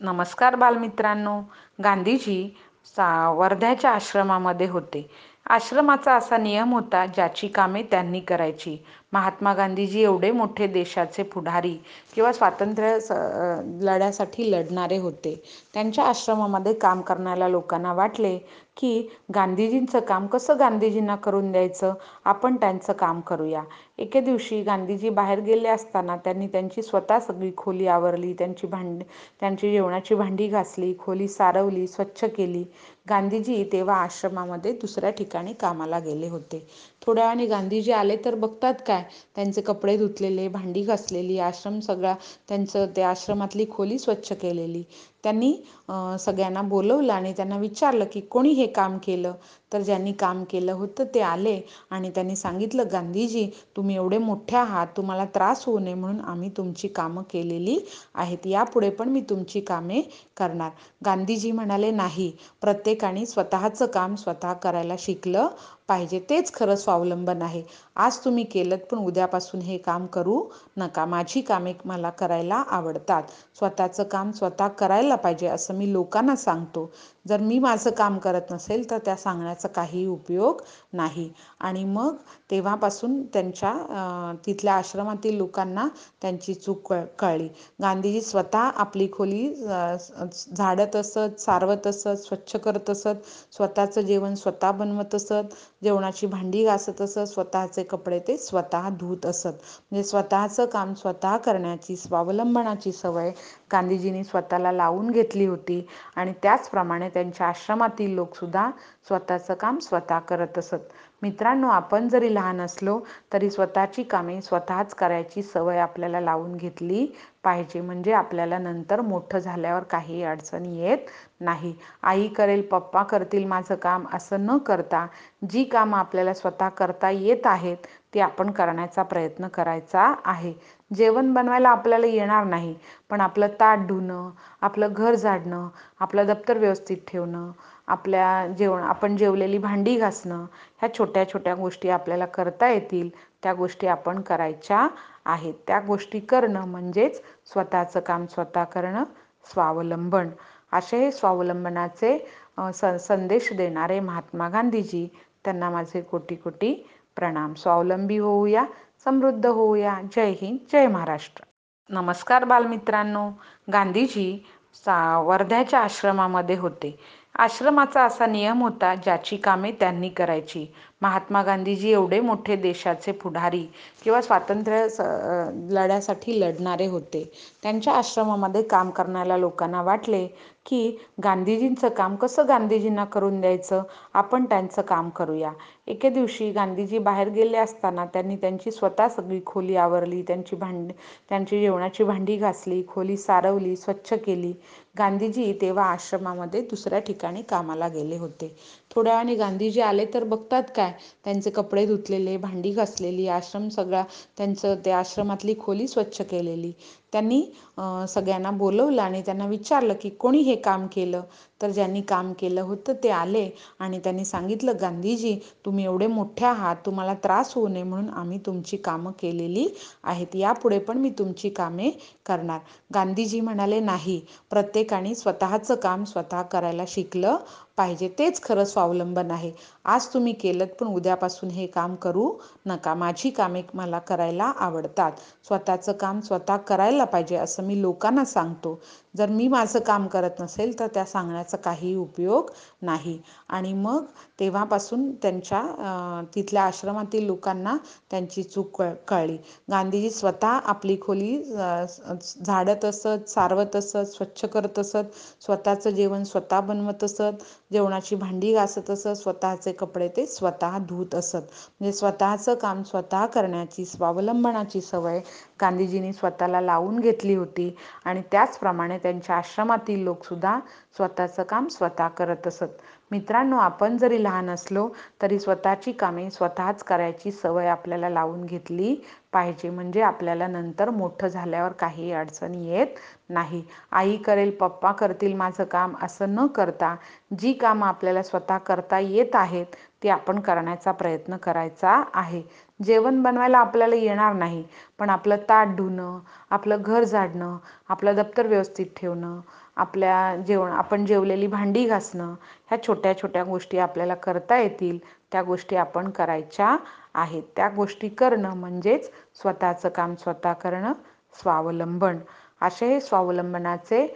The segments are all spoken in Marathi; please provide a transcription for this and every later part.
नमस्कार बालमित्रांनो. गांधीजी सा वर्ध्याच्या आश्रमामध्ये होते. आश्रमाचा असा नियम होता ज्याची कामे त्यांनी करायची. महात्मा गांधीजी एवढे मोठे देशाचे पुढारी किंवा स्वातंत्र्य स लढ्यासाठी लढणारे होते. त्यांच्या आश्रमामध्ये काम करणाऱ्या लोकांना वाटले की गांधीजींचं काम कसं गांधीजींना करून द्यायचं? आपण त्यांचं काम करूया. एके दिवशी गांधीजी बाहेर गेले असताना त्यांनी त्यांची स्वतः सगळी खोली आवरली त्यांची भांडी त्यांची जेवणाची भांडी घासली खोली सारवली स्वच्छ केली. गांधीजी तेव्हा आश्रमामध्ये दुसऱ्या ठिकाणी कामाला गेले होते. थोड्या वेळाने गांधीजी आले तर बघतात काय? त्यांचे कपडे धुतलेले भांडी घासलेली आश्रम सगळा त्यांचं ते आश्रमातली खोली स्वच्छ केलेली. त्यांनी सगळ्यांना बोलवलं आणि त्यांना विचारलं की कोणी हे काम केलं? तर ज्यांनी काम केलं होतं ते आले आणि त्यांनी सांगितलं गांधीजी तुम्ही एवढे मोठे आहात तुम्हाला त्रास होऊ नये म्हणून आम्ही तुमची कामं केलेली आहेत. यापुढे पण मी तुमची कामे करणार. गांधीजी म्हणाले नाही. प्रत्येकाने स्वतःचं काम स्वतः करायला शिकलं पाहिजे तेच खरं स्वावलंबन आहे. आज तुम्ही केलं पण उद्यापासून हे काम करू नका. माझी कामे मला करायला आवडतात. स्वतःचं काम स्वतः करायला पाहिजे असं मी लोकांना सांगतो. जर मी माझं काम करत नसेल तर त्या सांगण्याचा काही उपयोग नाही. आणि मग तेव्हापासून त्यांच्या तिथल्या आश्रमातील लोकांना त्यांची चूक कळली. गांधीजी स्वतः आपली खोली झाडत असत सारवत असत स्वच्छ करत असत. स्वतःचं जेवण स्वतः बनवत असत. जेवणाची भांडी घासत असत स्वतःचे कपडे ते स्वतः धुत असत. म्हणजे स्वतःचं काम स्वतः करण्याची स्वावलंबनाची सवय गांधीजींनी स्वतःला लावून घेतली होती. आणि त्याचप्रमाणे त्यांच्या आश्रमातील लोकसुद्धा स्वतःचं काम स्वतः करत असत. मित्रांनो आपण जरी लहान असलो तरी स्वतःची कामे स्वतःच करायची सवय आपल्याला लावून घेतली पाहिजे. म्हणजे आपल्याला नंतर मोठं झाल्यावर काही अडचणी येत नाही. आई करेल पप्पा करतील माझं काम असं न करता जी कामं आपल्याला स्वतः करता येत आहेत ती आपण करण्याचा प्रयत्न करायचा आहे. जेवण बनवायला आपल्याला येणार नाही पण आपलं ताट धुणं आपलं घर झाडणं आपलं दप्तर व्यवस्थित ठेवणं आपल्या जेवण आपण जेवलेली भांडी घासणं ह्या छोट्या छोट्या गोष्टी आपल्याला करता येतील त्या गोष्टी आपण करायच्या आहेत. त्या गोष्टी करणं म्हणजेच स्वतःचं काम स्वतः करणं स्वावलंबन. असे हे स्वावलंबनाचे स संदेश देणारे महात्मा गांधीजी त्यांना माझे कोटी कोटी प्रणाम. स्वावलंबी होऊया समृद्ध होऊया. जय हिंद जय महाराष्ट्र. नमस्कार बालमित्रांनो. गांधीजी सा वर्ध्याच्या आश्रमामध्ये होते. आश्रमाचा असा नियम होता ज्याची कामे त्यांनी करायची. महात्मा गांधीजी एवढे मोठे देशाचे पुढारी किंवा स्वातंत्र्य स लढ्यासाठी लढणारे होते. त्यांच्या आश्रमामध्ये काम करणाऱ्या लोकांना वाटले की गांधीजींचं काम कसं गांधीजींना करून द्यायचं? आपण त्यांचं काम करूया. एके दिवशी गांधीजी बाहेर गेले असताना त्यांनी त्यांची स्वतः सगळी खोली आवरली त्यांची भांडी त्यांची जेवणाची भांडी घासली खोली सारवली स्वच्छ केली. गांधीजी तेव्हा आश्रमामध्ये दुसऱ्या ठिकाणी कामाला गेले होते. थोड्या वेळाने गांधीजी आले तर बघतात काय? त्यांचे कपडे धुतलेले भांडी घासलेली आश्रम सगळा त्यांचं ते आश्रमातली खोली स्वच्छ केलेली. त्यांनी सगळ्यांना बोलवलं आणि त्यांना विचारलं की कोणी हे काम केलं? तर ज्यांनी काम केलं होतं ते आले आणि त्यांनी सांगितलं गांधीजी तुम्ही एवढे मोठे आहात तुम्हाला त्रास होऊ नये म्हणून आम्ही तुमची कामं केलेली आहेत. यापुढे पण मी तुमची कामे करणार. गांधीजी म्हणाले नाही. प्रत्येकाने स्वतःचं काम स्वतः करायला शिकलं पाहिजे. तेच खरं स्वावलंबन आहे. आज तुम्ही केलं पण उद्यापासून हे काम करू नका. माझी कामे मला करायला आवडतात. स्वतःचं काम स्वतः करायला पाहिजे असं मी लोकांना सांगतो. जर मी माझं काम करत नसेल तर त्या सांगण्याचा काही उपयोग नाही. आणि मग तेव्हापासून त्यांच्या तिथल्या आश्रमातील लोकांना त्यांची चूक कळली. गांधीजी स्वतः आपली खोली झाडत असत सारवत असत स्वच्छ करत असत. स्वतःचं जेवण स्वतः बनवत असत. जेवणाची भांडी घासत असत. स्वतःचे कपडे ते स्वतः धुत असत. म्हणजे स्वतःचं काम स्वतः करण्याची स्वावलंबनाची सवय गांधीजींनी स्वतःला लावून घेतली होती. आणि त्याचप्रमाणे त्यांच्या आश्रमातील लोकसुद्धा स्वतःचं काम स्वतः करत असत. मित्रांनो आपण जरी लहान असलो तरी स्वतःची कामे स्वतःच करायची सवय आपल्याला लावून घेतली पाहिजे. म्हणजे आपल्याला नंतर मोठं झाल्यावर काही अडचणी येत नाही. आई करेल पप्पा करतील माझं काम असं न करता जी कामं आपल्याला स्वतः करता येत आहेत ती आपण करण्याचा प्रयत्न करायचा आहे. जेवण बनवायला आपल्याला येणार नाही पण आपलं ताट धुणं आपलं घर झाडणं आपलं दप्तर व्यवस्थित ठेवणं आपल्या जेवण आपण जेवलेली भांडी घासणं ह्या छोट्या छोट्या गोष्टी आपल्याला करता येतील. त्या गोष्टी आपण करायच्या आहेत. त्या गोष्टी करणं म्हणजेच स्वतःचं काम स्वतः करणं स्वावलंबन. असे हे स्वावलंबनाचे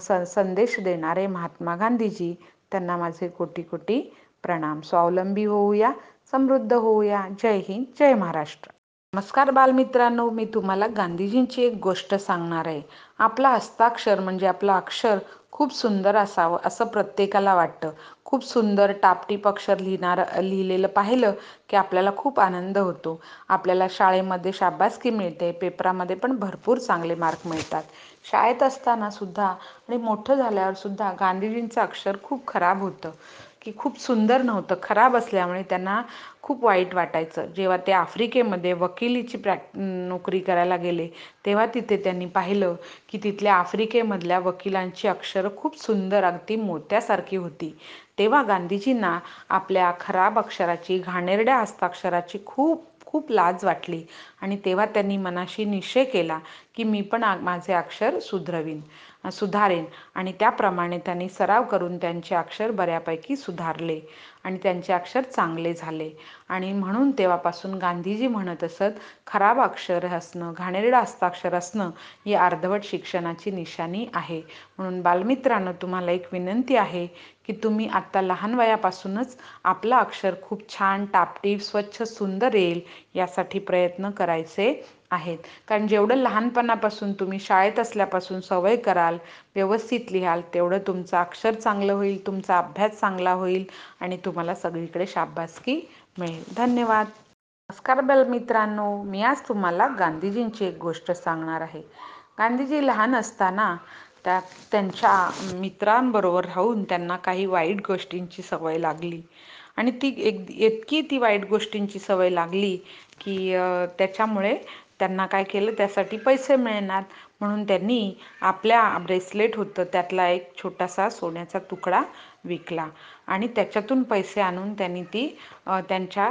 स संदेश देणारे महात्मा गांधीजी त्यांना माझे कोटी कोटी प्रणाम. स्वावलंबी होऊया समृद्ध होऊया. जय हिंद जय महाराष्ट्र. नमस्कार बालमित्रांनो मी तुम्हाला गांधीजींची एक गोष्ट सांगणार आहे. आपला हस्ताक्षर म्हणजे आपलं अक्षर खूप सुंदर असावं असं प्रत्येकाला वाटतं. खूप सुंदर टापटीप अक्षर लिहिणार लिहिलेलं पाहिलं की आपल्याला खूप आनंद होतो. आपल्याला शाळेमध्ये शाबासकी मिळते पेपरामध्ये पण भरपूर चांगले मार्क मिळतात. शाळेत असताना सुद्धा आणि मोठं झाल्यावर सुद्धा गांधीजींचं अक्षर खूप खराब होतं. की खूप सुंदर नव्हतं खराब असल्यामुळे त्यांना खूप वाईट वाटायचं. जेव्हा ते आफ्रिकेमध्ये वकिलीची प्रॅक नोकरी करायला गेले तेव्हा तिथे त्यांनी पाहिलं की तिथल्या आफ्रिकेमधल्या वकिलांची अक्षरं खूप सुंदर अगदी मोत्यासारखी होती. तेव्हा गांधीजींना आपल्या खराब अक्षराची घाणेरड्या हस्ताक्षराची खूप खूप लाज वाटली. आणि तेव्हा त्यांनी मनाशी निश्चय केला की मी पण माझे अक्षर सुधरवीन सुधारेन. आणि त्याप्रमाणे त्यांनी सराव करून त्यांचे अक्षर बऱ्यापैकी सुधारले आणि त्यांचे अक्षर चांगले झाले. आणि म्हणून तेव्हापासून गांधीजी म्हणत असत खराब अक्षर असणं घाणेरडं हस्ताक्षर असणं ही अर्धवट शिक्षणाची निशाणी आहे म्हणून बालमित्रांनो तुम्हाला एक विनंती आहे की तुम्ही आत्ता लहान वयापासूनच आपलं अक्षर खूप छान टापटीप स्वच्छ सुंदर येईल यासाठी प्रयत्न करायचे आहेत. कारण जेवढं लहानपणापासून तुम्ही शाळेत असल्यापासून सवय कराल व्यवस्थित लिहाल तेवढं तुमचं अक्षर चांगलं होईल तुमचा अभ्यास चांगला होईल आणि तुम्हाला सगळीकडे शाबासकी मिळेल. धन्यवाद. नमस्कार बल मित्रांनो मी आज तुम्हाला गांधीजींची एक गोष्ट सांगणार आहे. गांधीजी लहान असताना त्या त्यांच्या मित्रांबरोबर राहून त्यांना काही वाईट गोष्टींची सवय लागली. आणि ती एक इतकी ती वाईट गोष्टींची सवय लागली की त्याच्यामुळे त्यांना काय केलं त्यासाठी पैसे मिळणार. म्हणून त्यांनी आपल्या ब्रेसलेट होतं त्यातला एक छोटासा सोन्याचा तुकडा विकला. आणि त्याच्यातून पैसे आणून त्यांनी ती त्यांच्या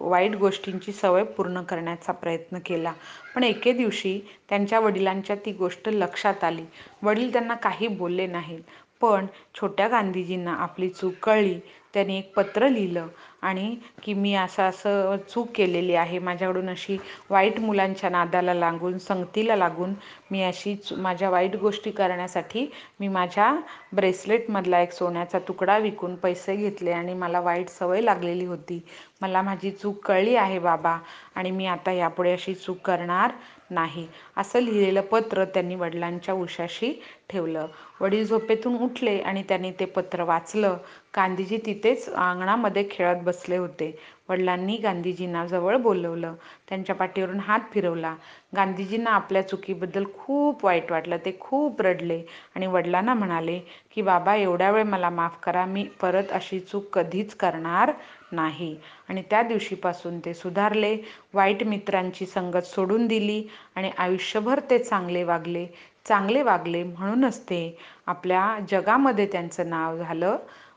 वाईट गोष्टींची सवय पूर्ण करण्याचा प्रयत्न केला. पण एके दिवशी त्यांच्या वडिलांच्या ती गोष्ट लक्षात आली. वडील त्यांना काही बोलले नाहीत. पण छोट्या गांधीजींना आपली चूक कळली. त्याने एक पत्र लिहिलं आणि की मी असं असं चूक केलेली आहे माझ्याकडून अशी वाईट मुलांच्या नादाला लागून संगतीला लागून मी अशी माझ्या वाईट गोष्टी करण्यासाठी मी माझ्या ब्रेसलेटमधला एक सोन्याचा तुकडा विकून पैसे घेतले आणि मला वाईट सवय लागलेली होती. मला माझी चूक कळली आहे बाबा आणि मी आता यापुढे अशी चूक करणार नाही. असं लिहिलेलं पत्र त्यांनी वडिलांच्या उशाशी ठेवलं. वडील झोपेतून उठले आणि त्यांनी ते पत्र वाचलं. गांधीजी तिथेच अंगणामध्ये खेळत बसले होते. वडिलांनी गांधीजींना जवळ बोलवलं. त्यांच्या पाठीवरून हात फिरवला. गांधीजींना आपल्या चुकीबद्दल खूप वाईट वाटलं. ते खूप रडले आणि वडिलांना म्हणाले की बाबा एवढ्या वेळ मला माफ करा. मी परत अशी चूक कधीच करणार नाही. आणि त्या दिवशीपासून ते सुधारले वाईट मित्रांची संगत सोडून दिली आणि आयुष्यभर ते चांगले वागले चांगले वागले म्हणूनच ते आपल्या जगामध्ये त्यांचं नाव झालं.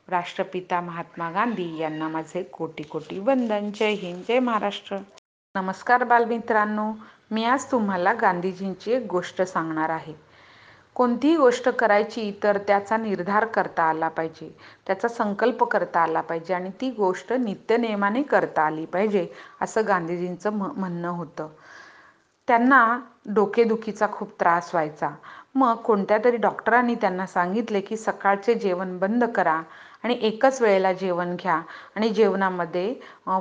राष्ट्रपिता महात्मा गांधी यांना माझे कोटी कोटी वंदन. जय हिंद जय महाराष्ट्र. नमस्कार बालमित्रांनो मी आज तुम्हाला गांधीजींची एक गोष्ट सांगणार आहे. कोणतीही गोष्ट करायची तर त्याचा निर्धार करता आला पाहिजे. त्याचा संकल्प करता आला पाहिजे आणि ती गोष्ट नित्यनियमाने करता आली पाहिजे असं गांधीजींचं म म्हणणं होतं. त्यांना डोकेदुखीचा खूप त्रास व्हायचा. मग कोणत्या तरी डॉक्टरांनी त्यांना सांगितले की सकाळचे जेवण बंद करा आणि एकच वेळेला जेवण घ्या आणि जेवणामध्ये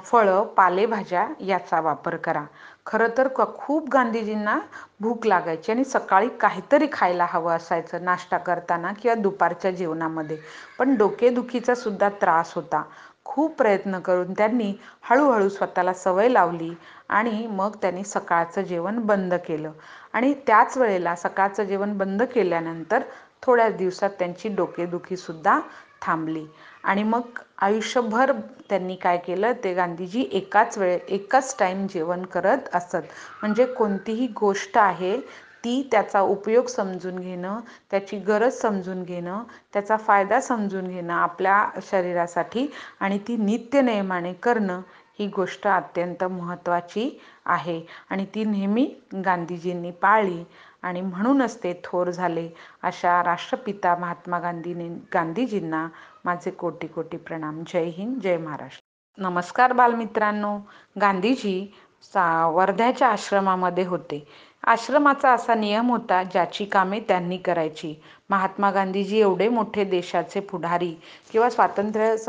फळं पालेभाज्या याचा वापर करा. खरं तर क खूप गांधीजींना भूक लागायची आणि सकाळी काहीतरी खायला हवं असायचं नाश्ता करताना किंवा दुपारच्या जेवणामध्ये. पण डोकेदुखीचा सुद्धा त्रास होता. खूप प्रयत्न करून त्यांनी हळूहळू स्वतःला सवय लावली आणि मग त्यांनी सकाळचं जेवण बंद केलं. आणि त्याच वेळेला सकाळचं जेवण बंद केल्यानंतर थोड्याच दिवसात त्यांची डोकेदुखीसुद्धा थांबली. आणि मग आयुष्यभर त्यांनी काय केलं ते गांधीजी एकाच वेळे एकाच टाईम जेवण करत असत. म्हणजे कोणतीही गोष्ट आहे ती त्याचा उपयोग समजून घेणं त्याची गरज समजून घेणं त्याचा फायदा समजून घेणं आपल्या शरीरासाठी आणि ती नित्यनेमाने करणं ही गोष्ट अत्यंत महत्त्वाची आहे. आणि ती नेहमी गांधीजींनी पाळली. आणि म्हणूनच ते थोर झाले अशा राष्ट्रपिता महात्मा गांधीने गांधीजींना माझे कोटी कोटी प्रणाम. जय हिंद जय महाराष्ट्र. नमस्कार बालमित्रांनो. गांधीजी सा वर्ध्याच्या आश्रमामध्ये होते. आश्रमाचा असा नियम होता ज्याची कामे त्यांनी करायची. महात्मा गांधीजी एवढे मोठे देशाचे पुढारी किंवा स्वातंत्र्य स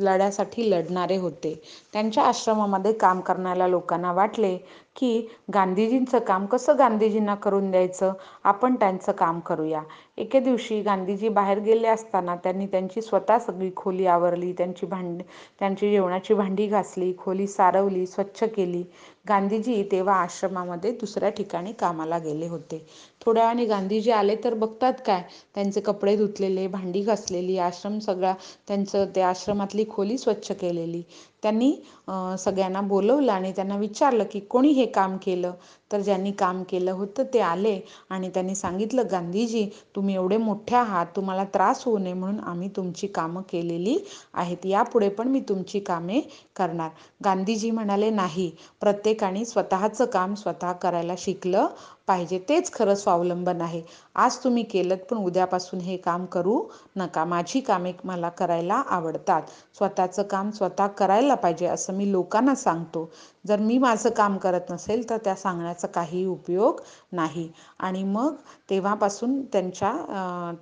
लढ्यासाठी लढणारे होते. त्यांच्या आश्रमामध्ये काम करणाऱ्या लोकांना वाटले की गांधीजींचं काम कसं गांधीजींना करून द्यायचं? आपण त्यांचं काम करूया. एके दिवशी गांधीजी बाहेर गेले असताना त्यांनी त्यांची स्वतः सगळी खोली आवरली त्यांची भांडी त्यांची जेवणाची भांडी घासली खोली सारवली स्वच्छ केली. गांधीजी तेव्हा आश्रमामध्ये दुसऱ्या ठिकाणी कामाला गेले होते. थोड्या वेळाने गांधीजी आले तर बघतात काय? त्यांचे कपडे धुतलेले भांडी घासलेली आश्रम सगळा त्यांचं त्या आश्रमातली खोली स्वच्छ केलेली. त्यांनी सगळ्यांना बोलवलं आणि त्यांना विचारलं की कोणी हे काम केलं? तर ज्यांनी काम केलं होतं ते आले आणि त्यांनी सांगितलं गांधीजी तुम्ही एवढे मोठे आहात तुम्हाला त्रास होऊ नये म्हणून आम्ही तुमची कामं केलेली आहेत. यापुढे पण मी तुमची कामे करणार. गांधीजी म्हणाले नाही. प्रत्येकाने स्वतःचं काम स्वतः करायला शिकलं पाहिजे. तेच खरं स्वावलंबन आहे. आज तुम्ही केलं पण उद्यापासून हे काम करू नका. माझी कामे मला करायला आवडतात. स्वतःचं काम स्वतः करायला पाहिजे असं मी लोकांना सांगतो. जर मी माझं काम करत नसेल तर त्या सांगण्याचा काही उपयोग नाही. आणि मग तेव्हापासून त्यांच्या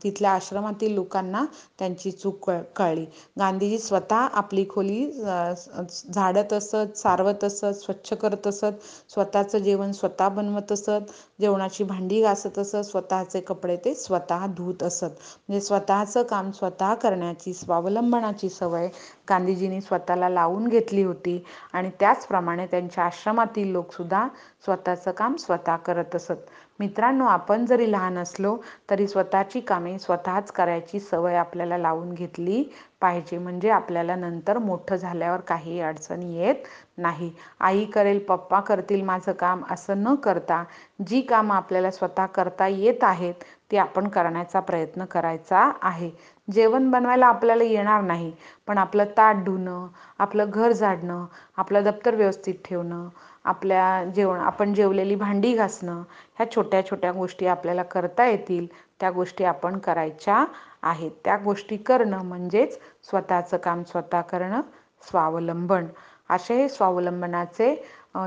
तिथल्या आश्रमातील लोकांना त्यांची चूक कळ कळली. गांधीजी स्वतः आपली खोली झाडत असत सारवत असत स्वच्छ करत असत. स्वतःचं जेवण स्वतः बनवत असत. जेवणाची भांडी घासत असत. स्वतःचे कपडे ते स्वतः धुत असत. म्हणजे स्वतःचं काम स्वतः करण्याची स्वावलंबनाची सवय गांधीजींनी स्वतःला लावून घेतली होती. आणि त्याचप्रमाणे त्यांच्या आश्रमातील लोकसुद्धा स्वतःचं काम स्वतः करत असत. मित्रांनो आपण जरी लहान असलो तरी स्वतःची कामे स्वतःच करायची सवय आपल्याला लावून घेतली पाहिजे. म्हणजे आपल्याला नंतर मोठं झाल्यावर काही अडचण येत नाही. आई करेल पप्पा करतील माझं काम असं न करता जी कामं आपल्याला स्वतः करता येत आहेत ती आपण करण्याचा प्रयत्न करायचा आहे. जेवण बनवायला आपल्याला येणार नाही. पण आपलं ताट धुणं आपलं घर झाडणं आपलं दप्तर व्यवस्थित ठेवणं आपल्या जेवण आपण जेवलेली भांडी घासणं ह्या छोट्या छोट्या गोष्टी आपल्याला करता येतील. त्या गोष्टी आपण करायच्या आहेत. त्या गोष्टी करणं म्हणजेच स्वतःचं काम स्वतः करणं स्वावलंबन. असे हे स्वावलंबनाचे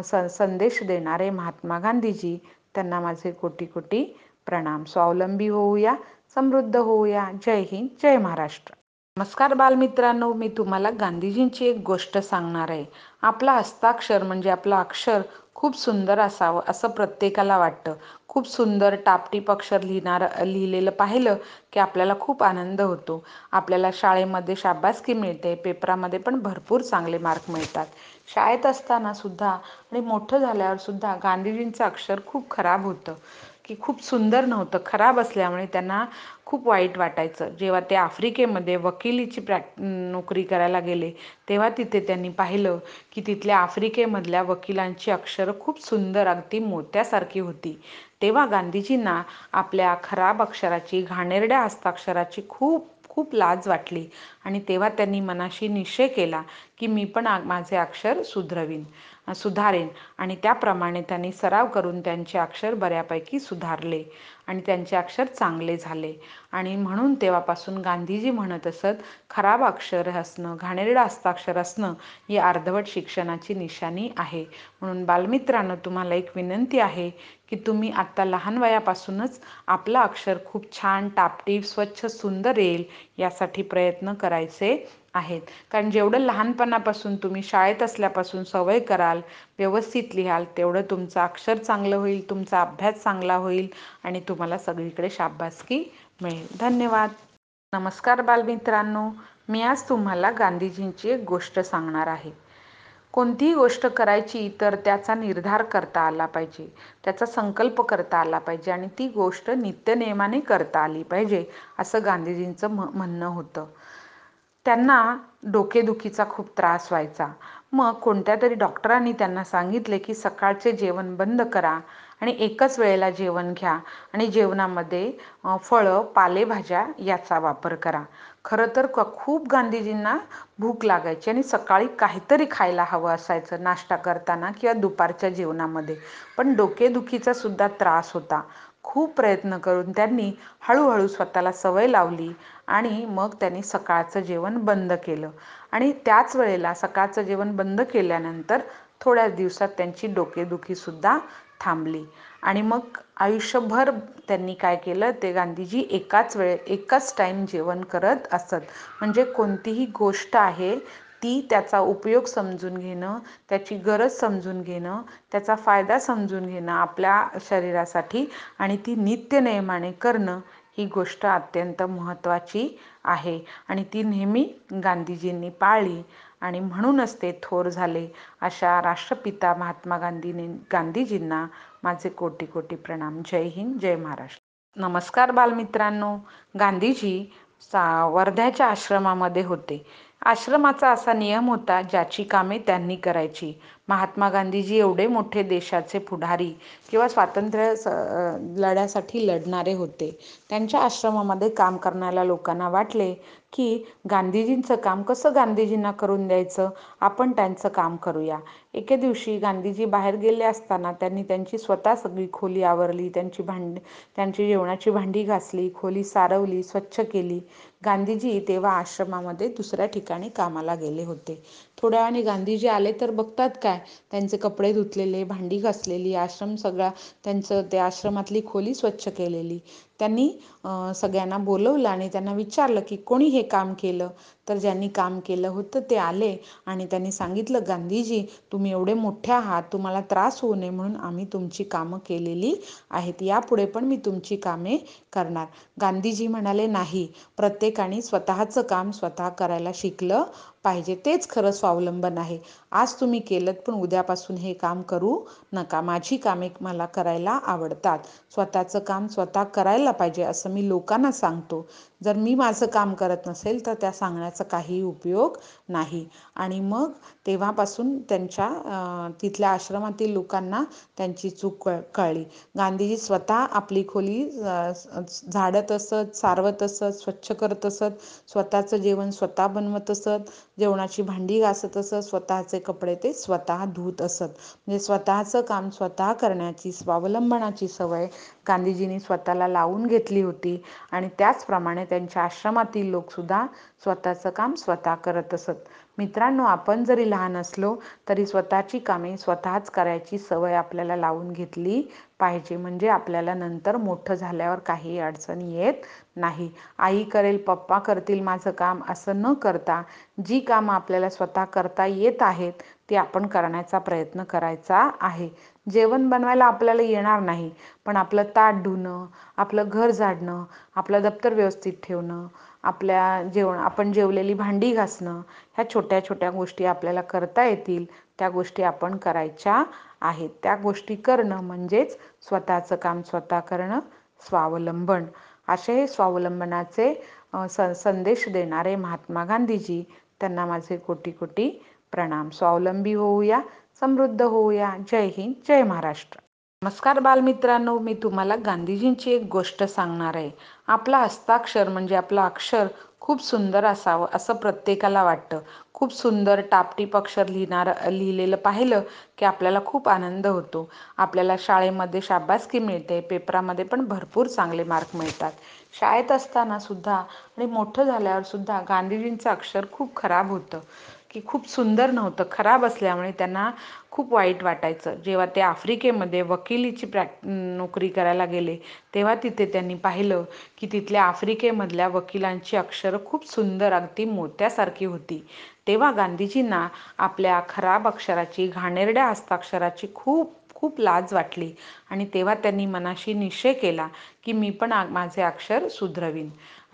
स संदेश देणारे महात्मा गांधीजी त्यांना माझे कोटी कोटी प्रणाम. स्वावलंबी होऊया समृद्ध होऊया. जय हिंद जय महाराष्ट्र. नमस्कार बालमित्रांनो मी तुम्हाला गांधीजींची एक गोष्ट सांगणार आहे. आपला हस्ताक्षर म्हणजे आपलं अक्षर खूप सुंदर असावं असं प्रत्येकाला वाटतं. खूप सुंदर टापटीप अक्षर लिहिणार लिहिलेलं पाहिलं की आपल्याला खूप आनंद होतो. आपल्याला शाळेमध्ये शाबासकी मिळते पेपरामध्ये पण भरपूर चांगले मार्क मिळतात. शाळेत असताना सुद्धा आणि मोठं झाल्यावर सुद्धा गांधीजींचं अक्षर खूप खराब होतं. की खूप सुंदर नव्हतं खराब असल्यामुळे त्यांना खूप वाईट वाटायचं. जेव्हा ते आफ्रिकेमध्ये वकिलीची प्रॅक् नोकरी करायला गेले तेव्हा तिथे त्यांनी पाहिलं की तिथल्या आफ्रिकेमधल्या वकिलांची अक्षरं खूप सुंदर अगदी मोत्यासारखी होती. तेव्हा गांधीजींना आपल्या खराब अक्षराची घाणेरड्या हस्ताक्षराची खूप खूप लाज वाटली आणि तेव्हा त्यांनी मनाशी निश्चय केला की मी पण माझे अक्षर सुधरवीन. सुधारेन. आणि त्याप्रमाणे त्यांनी सराव करून त्यांचे अक्षर बऱ्यापैकी सुधारले आणि त्यांचे अक्षर चांगले झाले. आणि म्हणून तेव्हापासून गांधीजी म्हणत असत खराब अक्षर असणं घाणेरडं हस्ताक्षर असणं ही अर्धवट शिक्षणाची निशाणी आहे. म्हणून बालमित्रांनो तुम्हाला एक विनंती आहे की तुम्ही आत्ता लहान वयापासूनच आपलं अक्षर खूप छान टापटीप स्वच्छ सुंदर येईल यासाठी प्रयत्न करायचे आहेत. कारण जेवढं लहानपणापासून तुम्ही शाळेत असल्यापासून सवय कराल व्यवस्थित लिहाल तेवढं तुमचं अक्षर चांगलं होईल तुमचा अभ्यास चांगला होईल आणि तुम्हाला सगळीकडे शाबासकी मिळेल. धन्यवाद. नमस्कार बालमित्रांनो. मी आज तुम्हाला गांधीजींची एक गोष्ट सांगणार आहे. कोणतीही गोष्ट करायची तर त्याचा निर्धार करता आला पाहिजे त्याचा संकल्प करता आला पाहिजे आणि ती गोष्ट नित्यनियमाने करता आली पाहिजे असं गांधीजींचं म म्हणणं होतं. त्यांना डोकेदुखीचा खूप त्रास व्हायचा. मग कोणत्या तरी डॉक्टरांनी त्यांना सांगितले की सकाळचे जेवण बंद करा आणि एकच वेळेला जेवण घ्या आणि जेवणामध्ये फळं पालेभाज्या याचा वापर करा. खरं तर खूप गांधीजींना भूक लागायची आणि सकाळी काहीतरी खायला हवं असायचं नाश्ता करताना किंवा दुपारच्या जेवणामध्ये. पण डोकेदुखीचा सुद्धा त्रास होता. खूप प्रयत्न करून त्यांनी हळूहळू स्वतःला सवय लावली आणि मग त्यांनी सकाळचं जेवण बंद केलं. आणि त्याच वेळेला सकाळचं जेवण बंद केल्यानंतर थोड्याच दिवसात त्यांची डोकेदुखीसुद्धा थांबली. आणि मग आयुष्यभर त्यांनी काय केलं ते गांधीजी एकाच वेळे एकाच टाईम जेवण करत असत. म्हणजे कोणतीही गोष्ट आहे ती त्याचा उपयोग समजून घेणं त्याची गरज समजून घेणं त्याचा फायदा समजून घेणं आपल्या शरीरासाठी आणि ती नित्यनेमाने करणं ही गोष्ट अत्यंत महत्त्वाची आहे. आणि ती नेहमी गांधीजींनी पाळली. आणि म्हणूनच ते थोर झाले. अशा राष्ट्रपिता महात्मा गांधीने गांधीजींना माझे कोटी कोटी प्रणाम. जय हिंद जय महाराष्ट्र. नमस्कार बालमित्रांनो. गांधीजी सा वर्ध्याच्या आश्रमामध्ये होते. आश्रमाचा असा नियम होता ज्याची कामे त्यांनी करायची. महात्मा गांधीजी एवढे मोठे देशाचे पुढारी किंवा स्वातंत्र्य स लढ्यासाठी लढणारे होते. त्यांच्या आश्रमामध्ये काम करणाऱ्या लोकांना वाटले की गांधीजींचं काम कसं गांधीजींना करून द्यायचं? आपण त्यांचं काम करूया. एके दिवशी गांधीजी बाहेर गेले असताना त्यांनी त्यांची स्वतः सगळी खोली आवरली त्यांची भांडी त्यांची जेवणाची भांडी घासली खोली सारवली स्वच्छ केली. गांधीजी तेव्हा आश्रमामध्ये दुसऱ्या ठिकाणी कामाला गेले होते. थोड्या वेळाने गांधीजी आले तर बघतात काय? त्यांचे कपडे धुतलेले भांडी घासलेली आश्रम सगळा त्यांचं ते आश्रमातली खोली स्वच्छ केलेली. त्यांनी सगळ्यांना बोलवलं आणि त्यांना विचारलं की कोणी हे काम केलं? तर ज्यांनी काम केलं होतं ते आले आणि त्यांनी सांगितलं गांधीजी तुम्ही एवढे मोठे आहात तुम्हाला त्रास होऊ नये म्हणून आम्ही तुमची कामं केलेली आहेत. यापुढे पण मी तुमची कामे करणार. गांधीजी म्हणाले नाही. प्रत्येकाने स्वतःचं काम स्वतः करायला शिकलं पाहिजे. तेच खरं स्वावलंबन आहे. आज तुम्ही केलं पण उद्यापासून हे काम करू नका. माझी कामे मला करायला आवडतात. स्वतःचं काम स्वतः करायला पाहिजे असं मी लोकांना सांगतो. जर मी माझं काम करत नसेल तर त्या सांगण्याचा काही उपयोग नाही. आणि मग तेव्हापासून त्यांच्या तिथल्या आश्रमातील लोकांना त्यांची चूक कळली. गांधीजी स्वतः आपली खोली झाडत असत सारवत असत स्वच्छ करत असत. स्वतःचं जेवण स्वतः बनवत असत. जेवणाची भांडी घासत असत. स्वतःचे कपडे ते स्वतः धुत असत. म्हणजे स्वतःचं काम स्वतः करण्याची स्वावलंबनाची सवय गांधीजींनी स्वतःला लावून घेतली होती आणि त्याचप्रमाणे त्यांच्या आश्रमातील लोकसुद्धा स्वतःचं काम स्वतः करत असत. मित्रांनो आपण जरी लहान असलो तरी स्वतःची कामे स्वतःच करायची सवय आपल्याला लावून घेतली पाहिजे. म्हणजे आपल्याला नंतर मोठं झाल्यावर काही अडचण येत नाही. आई करेल पप्पा करतील माझं काम असं न करता जी कामं आपल्याला स्वतः करता येत आहेत ती आपण करण्याचा प्रयत्न करायचा आहे. जेवण बनवायला आपल्याला येणार नाही. पण आपलं ताट धुणं आपलं घर झाडणं आपलं दप्तर व्यवस्थित ठेवणं आपल्या जेवण आपण जेवलेली भांडी घासणं ह्या छोट्या छोट्या गोष्टी आपल्याला करता येतील. त्या गोष्टी आपण करायच्या आहेत. त्या गोष्टी करणं म्हणजेच स्वतःचं काम स्वतः करणं स्वावलंबन. असे हे स्वावलंबनाचे स संदेश देणारे महात्मा गांधीजी त्यांना माझे कोटी कोटी प्रणाम. स्वावलंबी होऊया. समृद्ध होऊया. जय हिंद जय महाराष्ट्र. नमस्कार बालमित्रांनो मी तुम्हाला गांधीजींची एक गोष्ट सांगणार आहे. आपला हस्ताक्षर म्हणजे आपलं अक्षर खूप सुंदर असावं असं प्रत्येकाला वाटतं. खूप सुंदर टापटीप अक्षर लिहिणार लिहिलेलं पाहिलं की आपल्याला खूप आनंद होतो. आपल्याला शाळेमध्ये शाबासकी मिळते पेपरामध्ये पण भरपूर चांगले मार्क मिळतात. शाळेत असताना सुद्धा आणि मोठं झाल्यावर सुद्धा गांधीजींचं अक्षर खूप खराब होतं. की खूप सुंदर नव्हतं खराब असल्यामुळे त्यांना खूप वाईट वाटायचं. जेव्हा ते आफ्रिकेमध्ये वकिलीची प्रॅक नोकरी करायला गेले तेव्हा तिथे त्यांनी पाहिलं की तिथल्या आफ्रिकेमधल्या वकिलांची अक्षरं खूप सुंदर अगदी मोत्यासारखी होती. तेव्हा गांधीजींना आपल्या खराब अक्षराची घाणेरड्या हस्ताक्षराची खूप खूप लाज वाटली आणि तेव्हा त्यांनी मनाशी निश्चय केला की मी पण माझे अक्षर सुधरवीन.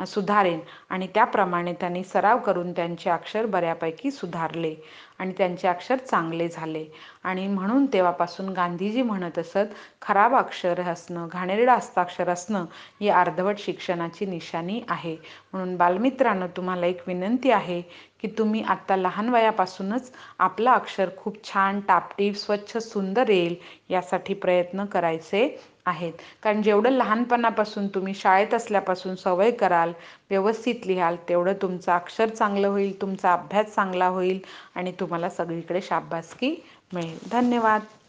सुधारेन. आणि त्याप्रमाणे त्यांनी सराव करून त्यांचे अक्षर बऱ्यापैकी सुधारले आणि त्यांचे अक्षर चांगले झाले. आणि म्हणून तेव्हापासून गांधीजी म्हणत असत खराब अक्षर असणं घाणेरडं हस्ताक्षर असणं ही अर्धवट शिक्षणाची निशाणी आहे. म्हणून बालमित्रांनो तुम्हाला एक विनंती आहे की तुम्ही आत्ता लहान वयापासूनच आपलं अक्षर खूप छान टापटीप स्वच्छ सुंदर येईल यासाठी प्रयत्न करायचे आहेत. कारण जेवढं लहानपणापासून तुम्ही शाळेत असल्यापासून सवय कराल व्यवस्थित लिहाल तेवढं तुमचं अक्षर चांगलं होईल तुमचा अभ्यास चांगला होईल आणि तुम्हाला सगळीकडे शाबासकी मिळेल. धन्यवाद.